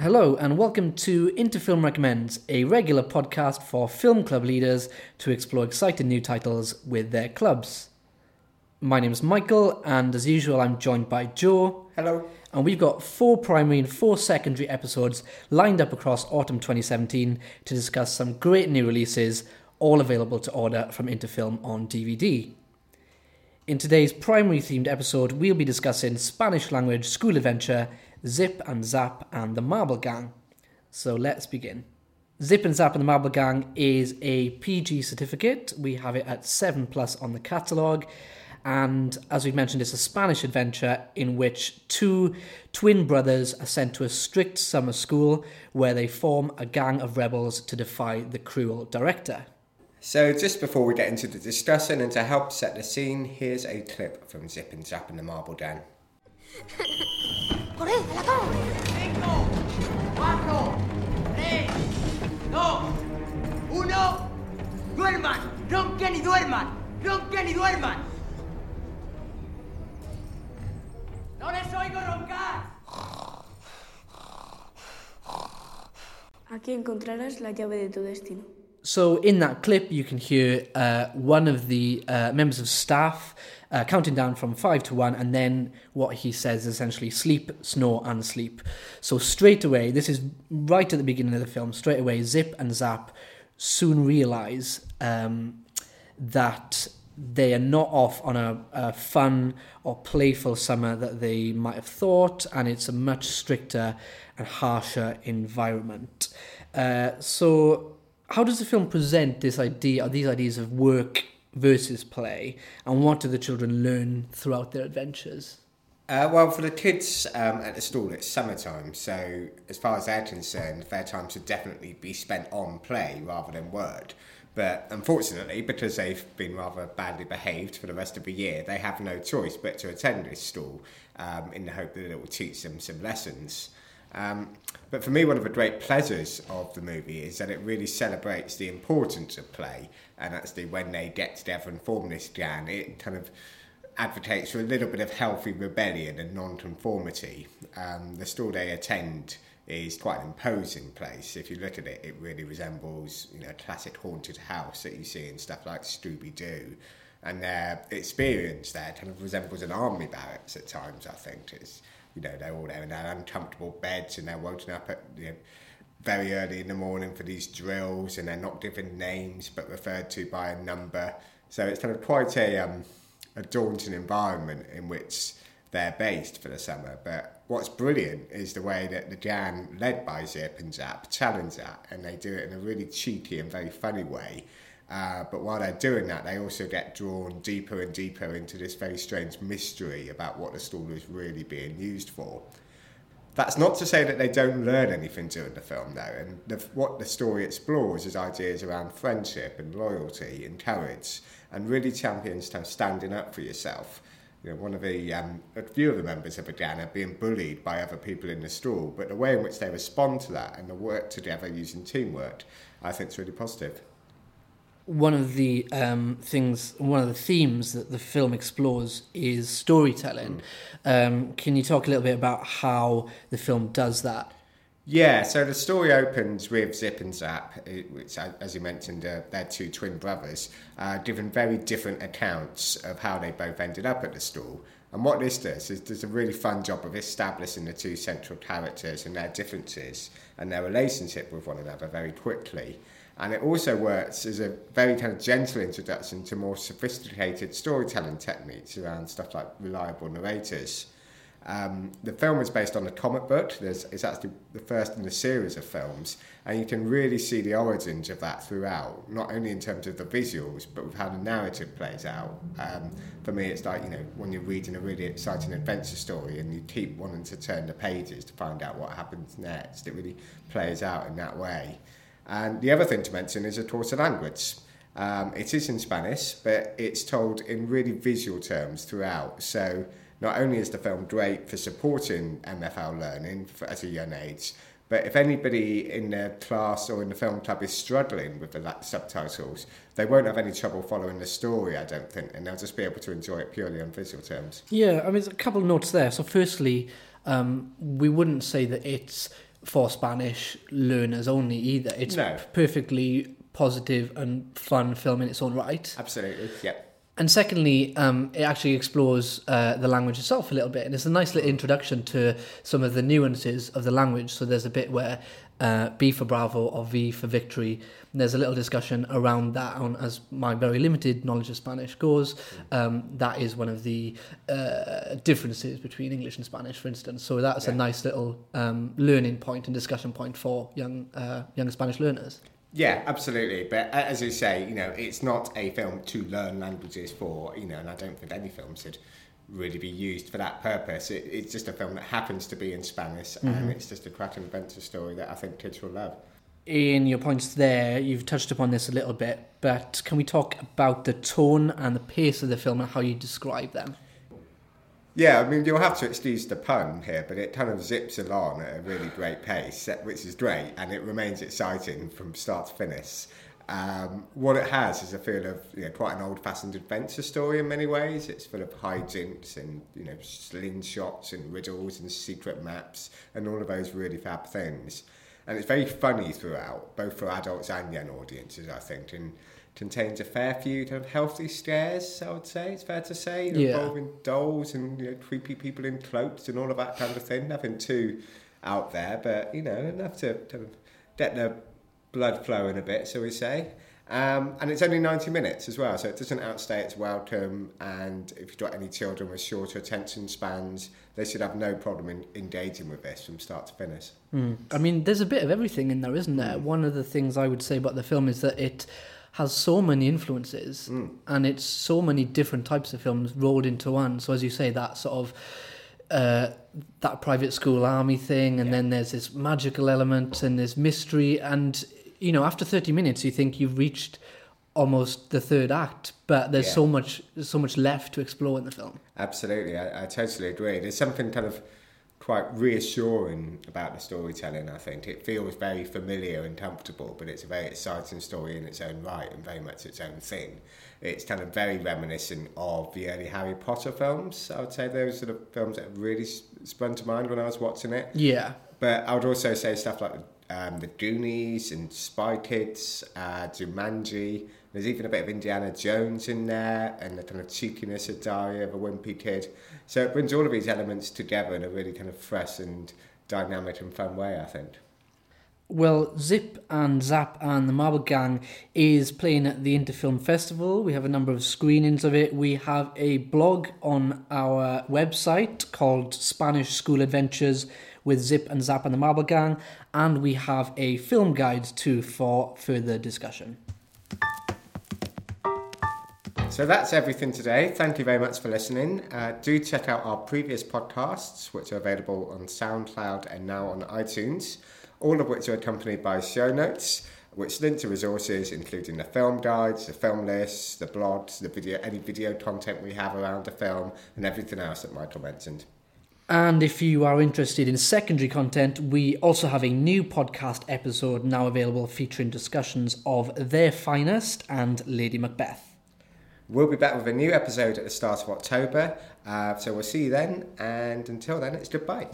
Hello, and welcome to Into Film Recommends, a regular podcast for film club leaders to explore exciting new titles with their clubs. My name is Michael, and as usual, I'm joined by Joe. Hello. And we've got four primary and four secondary episodes lined up across autumn 2017 to discuss some great new releases, all available to order from Into Film on DVD. In today's primary themed episode, we'll be discussing Spanish language school adventure Zip and Zap and the Marble Gang. So let's begin. Zip and Zap and the Marble Gang is a PG certificate. We have it at 7 plus on the catalogue. And as we've mentioned, it's a Spanish adventure in which two twin brothers are sent to a strict summer school where they form a gang of rebels to defy the cruel director. So, just before we get into the discussion and to help set the scene, here's a clip from Zip and Zap and the Marble Gang. Corred, a la cama. Cinco, cuatro, tres, dos, uno. ¡Duerman! ¡Ronquen y duerman! ¡Ronquen y duerman! ¡No les oigo roncar! Aquí encontrarás la llave de tu destino. So, in that clip, you can hear uh, one of the uh, members of staff uh, counting down from five to one, and then what he says is essentially sleep, snore, and sleep. So, straight away, this is right at the beginning of the film, straight away, Zip and Zap soon realize um, that they are not off on a, a, fun or playful summer that they might have thought, and it's a much stricter and harsher environment. Uh, so, how does the film present this idea, these ideas of work versus play, and what do the children learn throughout their adventures? Uh, well, for the kids um, at the school, it's summertime, so as far as they're concerned, their time should definitely be spent on play rather than work. But unfortunately, because they've been rather badly behaved for the rest of the year, they have no choice but to attend this school um, in the hope that it will teach them some lessons. Um, but for me, one of the great pleasures of the movie is that it really celebrates the importance of play, and actually, when they get together and form this gang, it kind of advocates for a little bit of healthy rebellion and non-conformity. Um, the store they attend is quite an imposing place. If you look at it, it really resembles you know a classic haunted house that you see in stuff like Scooby Doo, and their experience there kind of resembles an army barracks at times. I think it's you know they're all there in their uncomfortable beds and they're woken up at you know, very early in the morning for these drills, and they're not given names but referred to by a number. So it's kind of quite a um, a daunting environment in which they're based for the summer. But what's brilliant is the way that the gang, led by Zip and Zap, challenge that, and they do it in a really cheeky and very funny way. Uh, but while they're doing that, they also get drawn deeper and deeper into this very strange mystery about what the school is really being used for. That's not to say that they don't learn anything during the film, though, and the, what the story explores is ideas around friendship and loyalty and courage, and really champions standing up for yourself. You know, one of the um, a few of the members of a gang are being bullied by other people in the school, but the way in which they respond to that and the work together using teamwork, I think is really positive one of the um, things, one of the themes that the film explores is storytelling. Mm. Um, can you talk a little bit about how the film does that? Yeah, so the story opens with Zip and Zap, which, as you mentioned, uh, they're two twin brothers, uh, given very different accounts of how they both ended up at the school. And what this does is does a really fun job of establishing the two central characters and their differences and their relationship with one another very quickly. And it also works as a very kind of gentle introduction to more sophisticated storytelling techniques around stuff like reliable narrators. Um, the film is based on a comic book. There's, it's actually the first in a series of films, and you can really see the origins of that throughout, not only in terms of the visuals, but with how the narrative plays out. Um, for me, it's like, you know, when you're reading a really exciting adventure story and you keep wanting to turn the pages to find out what happens next, it really plays out in that way. And the other thing to mention is, course, the language. Um, it is in Spanish, but it's told in really visual terms throughout. So not only is the film great for supporting MFL learning for, at a young age, but if anybody in the class or in the film club is struggling with the subtitles, they won't have any trouble following the story, I don't think, and they'll just be able to enjoy it purely on visual terms. Yeah, I mean, there's a couple of notes there. So, firstly, um, we wouldn't say that it's for Spanish learners only either. It's No. perfectly positive and fun film in its own right. Absolutely. Yep. And secondly, um, it actually explores uh, the language itself a little bit, and it's a nice little introduction to some of the nuances of the language. So there's a bit where uh, B for Bravo or V for Victory. And there's a little discussion around that. On as my very limited knowledge of Spanish goes, um, that is one of the uh, differences between English and Spanish, for instance. So that's a nice little um, learning point and discussion point for young uh, young Spanish learners. Yeah, absolutely. But as you say, you know, it's not a film to learn languages for, you know, and I don't think any film should really be used for that purpose. It, it's just a film that happens to be in Spanish, and mm-hmm. it's just a cracking adventure story that I think kids will love. in your points there, you've touched upon this a little bit, but can we talk about the tone and the pace of the film and how you describe them? Yeah, I mean, you'll have to excuse the pun here, but it kind of zips along at a really great pace, which is great, and it remains exciting from start to finish. Um, what it has is a feel of you know, quite an old-fashioned adventure story in many ways. It's full of hijinks and you know slingshots and riddles and secret maps and all of those really fab things. And it's very funny throughout, both for adults and young audiences, I think, and contains a fair few kind of healthy scares, I would say, it's fair to say, Yeah. involving dolls and you know, creepy people in cloaks and all of that kind of thing. Nothing too out there, but you know, enough to kind of get the blood flowing a bit, so we say. Um, and it's only 90 minutes as well, so it doesn't outstay its welcome. And if you've got any children with shorter attention spans, they should have no problem in engaging with this from start to finish. I mean, there's a bit of everything in there, isn't there? One of the things I would say about the film is that it has so many influences and it's so many different types of films rolled into one. So, as you say, that sort of uh, that private school army thing, and then there's this magical element and there's mystery. And, you know, after 30 minutes, you think you've reached almost the third act, but there's Yeah. so much so much left to explore in the film. Absolutely, I, I totally agree. There's something kind of quite reassuring about the storytelling, I think. It feels very familiar and comfortable, but it's a very exciting story in its own right and very much its own thing. It's kind of very reminiscent of the early Harry Potter films. I would say those sort of films that really sprung to mind when I was watching it. Yeah. But I would also say stuff like um, the Goonies and Spy Kids, uh, Jumanji. There's even a bit of Indiana Jones in there, and the kind of cheekiness of Diary of a Wimpy Kid. So it brings all of these elements together in a really kind of fresh and dynamic and fun way, I think. Well, Zip and Zap and the Marble Gang is playing at the Into Film Festival. We have a number of screenings of it. We have a blog on our website called Spanish School Adventures with Zip and Zap and the Marble Gang, and we have a film guide too for further discussion. So that's everything today. Thank you very much for listening. Uh, do check out our previous podcasts, which are available on SoundCloud and now on iTunes, all of which are accompanied by show notes, which link to resources including the film guides, the film lists, the blogs, the video, any video content we have around the film, and everything else that Michael mentioned. And if you are interested in secondary content, we also have a new podcast episode now available featuring discussions of Their Finest and Lady Macbeth. We'll be back with a new episode at the start of October, uh, so we'll see you then, and until then, it's goodbye.